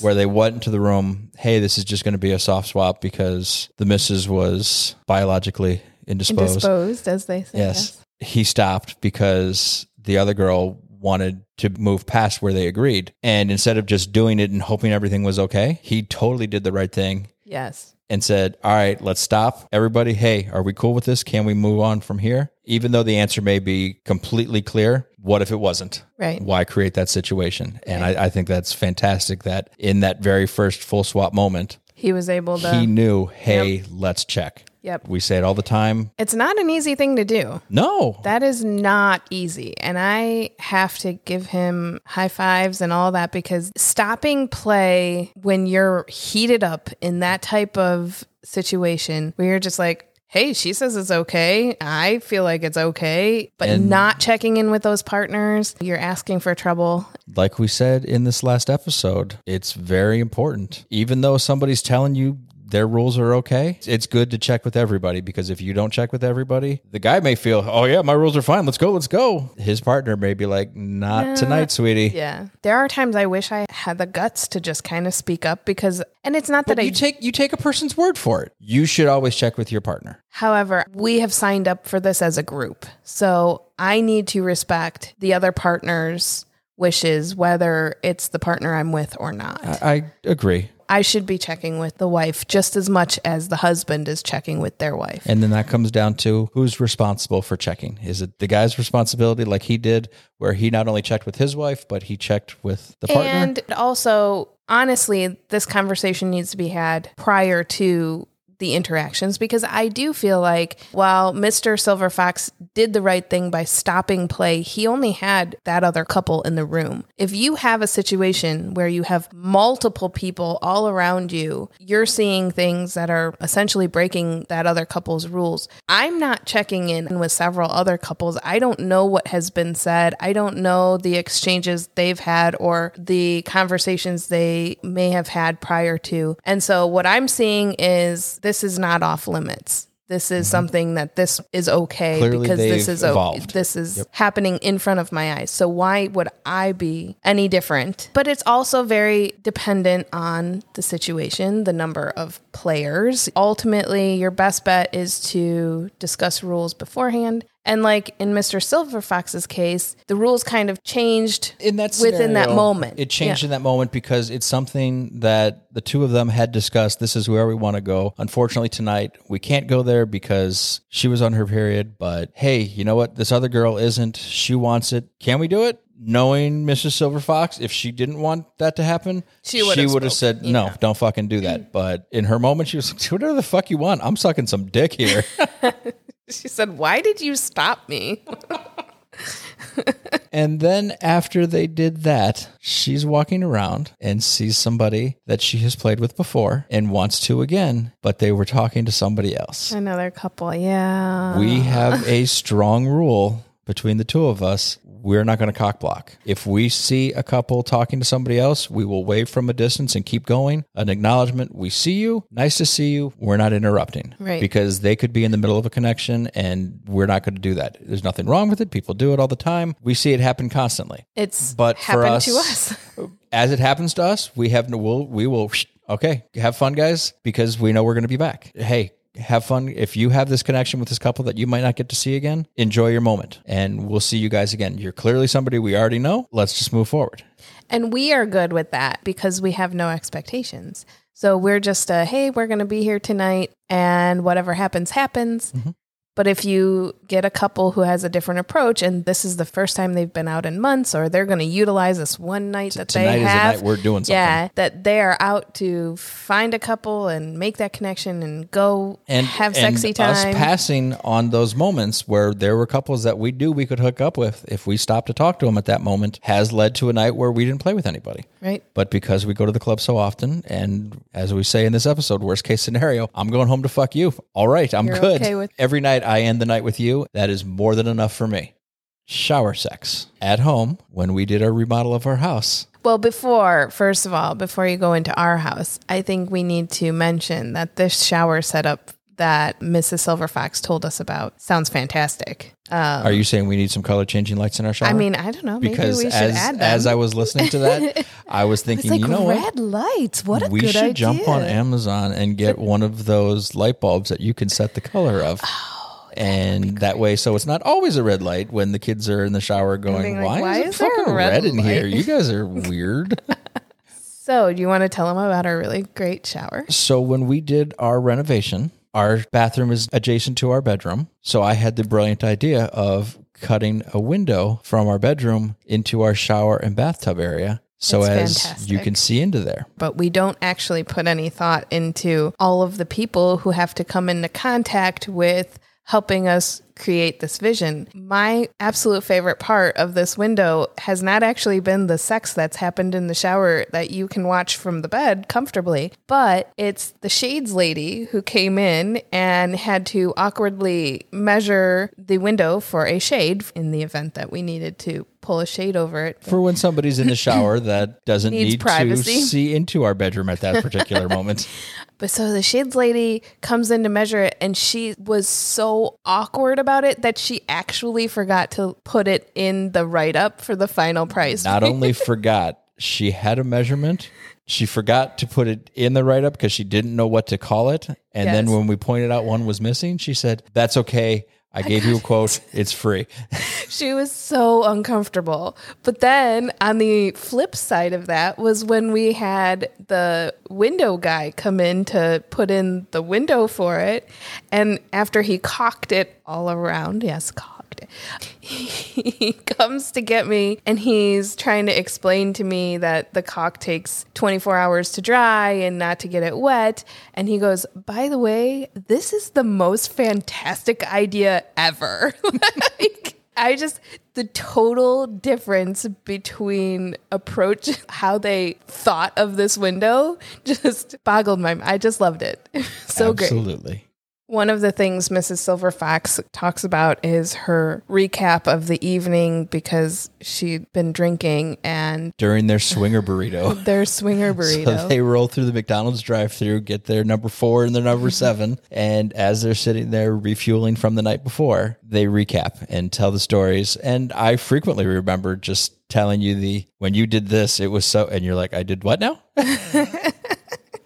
where they went into the room. Hey, this is just going to be a soft swap because the missus was biologically indisposed. Indisposed, as they say. Yes. He stopped because the other girl wanted to move past where they agreed. And instead of just doing it and hoping everything was okay, he totally did the right thing Yes. And said, All right, let's stop. Everybody, hey, are we cool with this? Can we move on from here? Even though the answer may be completely clear, what if it wasn't? Right. Why create that situation? And I, I think that's fantastic that in that very first full swap moment, He was able to. he knew, hey, let's check. Yep. We say it all the time. It's not an easy thing to do. No. That is not easy. And I have to give him high fives and all that because stopping play when you're heated up in that type of situation where you're just like, hey, she says it's okay. I feel like it's okay. But And- not checking in with those partners, you're asking for trouble. like we said in this last episode, it's very important. Even though somebody's telling you their rules are okay, it's good to check with everybody because if you don't check with everybody, the guy may feel, oh, yeah, my rules are fine. Let's go, let's go. His partner may be like, not tonight, sweetie. Yeah. There are times I wish I had the guts to just kind of speak up because, and it's not that I You take you take a person's word for it. You should always check with your partner. However, we have signed up for this as a group. So I need to respect the other partner's wishes, whether it's the partner I'm with or not. I, I agree. I should be checking with the wife just as much as the husband is checking with their wife. And then that comes down to who's responsible for checking. Is it the guy's responsibility, like he did, where he not only checked with his wife, but he checked with the partner? And also, honestly, this conversation needs to be had prior to the interactions because I do feel like while Mr. Silver Fox did the right thing by stopping play, he only had that other couple in the room. If you have a situation where you have multiple people all around you, you're seeing things that are essentially breaking that other couple's rules. I'm not checking in with several other couples. I don't know what has been said. I don't know the exchanges they've had or the conversations they may have had prior to. And so what I'm seeing is this is not off limits. This is mm-hmm. something that this is okay Clearly because this is o- this is happening in front of my eyes. So why would I be any different? But it's also very dependent on the situation, the number of players. Ultimately, your best bet is to discuss rules beforehand And like in Mr. Silver Fox's case, the rules kind of changed in that within that moment. It changed Yeah. in that moment because it's something that the two of them had discussed. This is where we want to go. Unfortunately, tonight we can't go there because she was on her period. But hey, you know what? This other girl isn't. She wants it. Can we do it? Knowing Mrs. Silver Fox, if she didn't want that to happen, She would've would have said, "No, don't fucking do that." But in her moment, she was like, "Do whatever the fuck you want. I'm sucking some dick here." She said, Why did you stop me? And then after they did that, she's walking around and sees somebody that she has played with before and wants to again, but they were talking to somebody else. Another couple. Yeah. We have a strong rule between the two of us. We're not going to cock block. If we see a couple talking to somebody else, we will wave from a distance and keep going. An acknowledgement, we see you, nice to see you. We're not interrupting. Right. Because they could be in the middle of a connection and we're not going to do that. There's nothing wrong with it. People do it all the time. We see it happen constantly. It's But for happened us, to us. as it happens to us, we have no, we'll, we will, okay, have fun, guys, because we know we're going to be back. Hey, have fun. If you have this connection with this couple that you might not get to see again, enjoy your moment and we'll see you guys again. You're clearly somebody we already know. Let's just move forward. And we are good with that because we have no expectations. So we're just a, hey, we're going to be here tonight and whatever happens, happens. Mm-hmm. But if you get a couple who has a different approach and this is the first time they've been out in months or they're going to utilize this one night that tonight they the have. night we're doing something. Yeah, that they are out to find a couple and make that connection and go And have sexy and time. Us passing on those moments where there were couples that we knew we could hook up with if we stopped to talk to them at that moment has led to a night where we didn't play with anybody. right? But because we go to the club so often, and as we say in this episode, worst case scenario, I'm going home to fuck you. All right, I'm You're good. okay with- Every night I end the night with you. That is more than enough for me. Shower sex at home when we did our remodel of our house. Well, before, first of all, before you go into our house, I think we need to mention that this shower setup that Mrs. Silver Fox told us about sounds fantastic. Um, Are you saying we need some color changing lights in our shower? I mean, I don't know. Maybe because we should as as I was listening to that, I was thinking, like you know what? red lights. What a we should idea. jump on Amazon and get one of those light bulbs that you can set the color of. And that way, so it's not always a red light when the kids are in the shower going, like, why, "Why is it is there fucking red red in here? You guys are weird. So, do you want to tell them about our really great shower? so when we did our renovation, our bathroom is adjacent to our bedroom. So I had the brilliant idea of cutting a window from our bedroom into our shower and bathtub area. So That's as you can see into there. But we don't actually put any thought into all of the people who have to come into contact with helping us create this vision. My absolute favorite part of this window has not actually been the sex that's happened in the shower that you can watch from the bed comfortably, but it's the shades lady who came in and had to awkwardly measure the window for a shade in the event that we needed to pull a shade over it. For when somebody's in the shower that doesn't need privacy. to see into our bedroom at that particular moment. But so the shades lady comes in to measure it, and she was so awkward about it that she actually forgot to put it in the write up for the final price. Not only forgot, she had a measurement. She forgot to put it in the write up because she didn't know what to call it. And then when we pointed out one was missing, she said, That's okay. I gave you a quote. It's free. She was so uncomfortable. But then on the flip side of that was when we had the window guy come in to put in the window for it. And after he cocked it all around, yes, cocked he comes to get me and he's trying to explain to me that the cock takes 24 hours to dry and not to get it wet. And he goes, By the way, this is the most fantastic idea ever. like, I just, the total difference between approach, how they thought of this window just boggled my mind. I just loved it. so great. Absolutely. One of the things Mrs. Silver Fox talks about is her recap of the evening because she'd been drinking and During their swinger burrito. their swinger burrito. So they roll through the McDonald's drive through, get their number four and their number seven. And as they're sitting there refueling from the night before, they recap and tell the stories. And I frequently remember just telling you the, when you did this, it was so, and you're like, I did what now?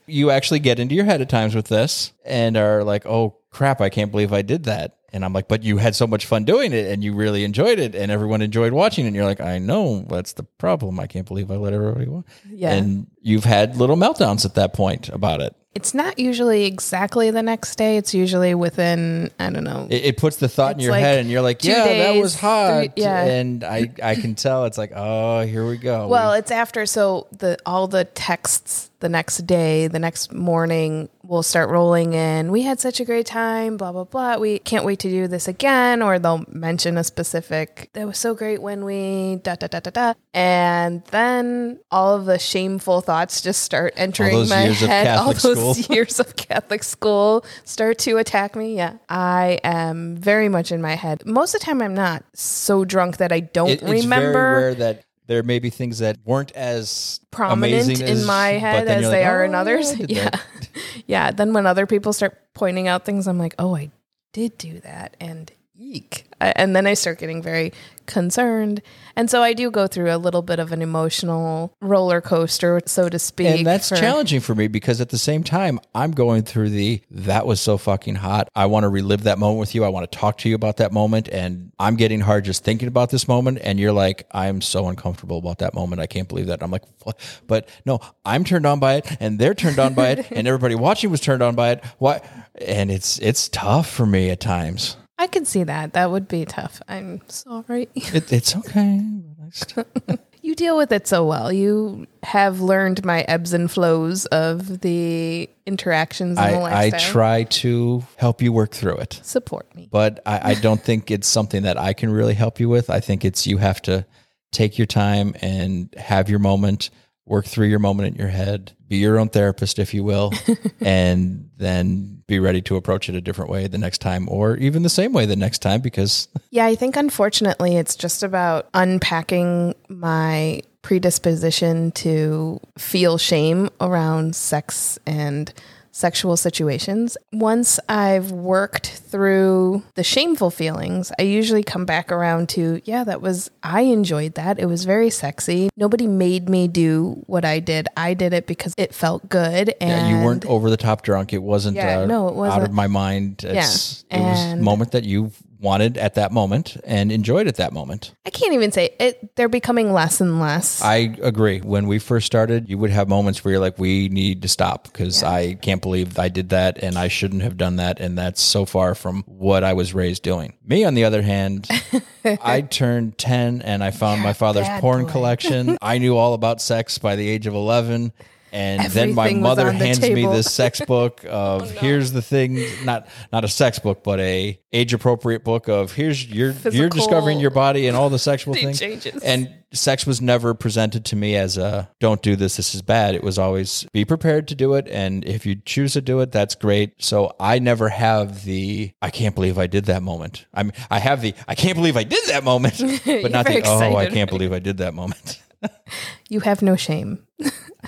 you actually get into your head at times with this and are like, oh crap, I can't believe I did that. And I'm like, but you had so much fun doing it and you really enjoyed it and everyone enjoyed watching it. And you're like, I know that's the problem. I can't believe I let everybody watch. Yeah. And you've had little meltdowns at that point about it. It's not usually exactly the next day. It's usually within, I don't know. It, it puts the thought in your like head and you're like, yeah, that was hot. three- yeah. And I, I can tell it's like, oh, here we go. well, it's after so the all the texts the next day, the next morning we'll start rolling in. We had such a great time, blah blah blah. We can't wait to do this again or they'll mention a specific that was so great when we da da da da da. And then all of the shameful thoughts just start entering my head. all those school. years of Catholic school start to attack me. Yeah. I am very much in my head. Most of the time I'm not so drunk that I don't It- it's remember very rare that there may be things that weren't as prominent in as- my head as they like, are in "Oh, others. Yeah. yeah. Then when other people start pointing out things, I'm like, oh, I did do that. And eek. And then I start getting very concerned. And so I do go through a little bit of an emotional roller coaster, so to speak. And that's for- challenging for me because at the same time, I'm going through the that was so fucking hot. I want to relive that moment with you. I want to talk to you about that moment. And I'm getting hard just thinking about this moment. And you're like, I'm so uncomfortable about that moment. I can't believe that. I'm like, what? But no, I'm turned on by it and they're turned on by it and everybody watching was turned on by it. Why? And it's it's tough for me at times. I can see that. That would be tough. I'm sorry. It, it's okay. You deal with it so well. You have learned my ebbs and flows of the interactions in the I, I try to help you work through it. Support me. but I, I don't think it's something that I can really help you with. I think it's you have to take your time and have your moment, work through your moment in your head, be your own therapist, if you will, and then be ready to approach it a different way the next time or even the same way the next time because Yeah, I think unfortunately it's just about unpacking my predisposition to feel shame around sex and sexual situations. Once I've worked through the shameful feelings, I usually come back around to, yeah, that was, I enjoyed that. It was very sexy. Nobody made me do what I did. I did it because it felt good. And yeah, you weren't over the top drunk. It wasn't, Yeah, uh, no, it wasn't. out of my mind. It's, it was a moment that you wanted at that moment and enjoyed at that moment. I can't even say it. They're becoming less and less. I agree. When we first started, you would have moments where you're like, we need to stop because I can't believe I did that and I shouldn't have done that. And that's so far from what I was raised doing. Me, on the other hand, I turned 10 and I found my father's porn boy. collection. I knew all about sex by the age of 11. And then my mother hands me this sex book oh, of here's the thing, not not a sex book, but a age appropriate book of here's you're you're discovering your body and all the sexual things. changes. And sex was never presented to me as a don't do this, this is bad. It was always be prepared to do it. And if you choose to do it, that's great. So I never have the I can't believe I did that moment. I'm I have the I can't believe I did that moment, but not the very oh I can't believe I did that moment. you have no shame.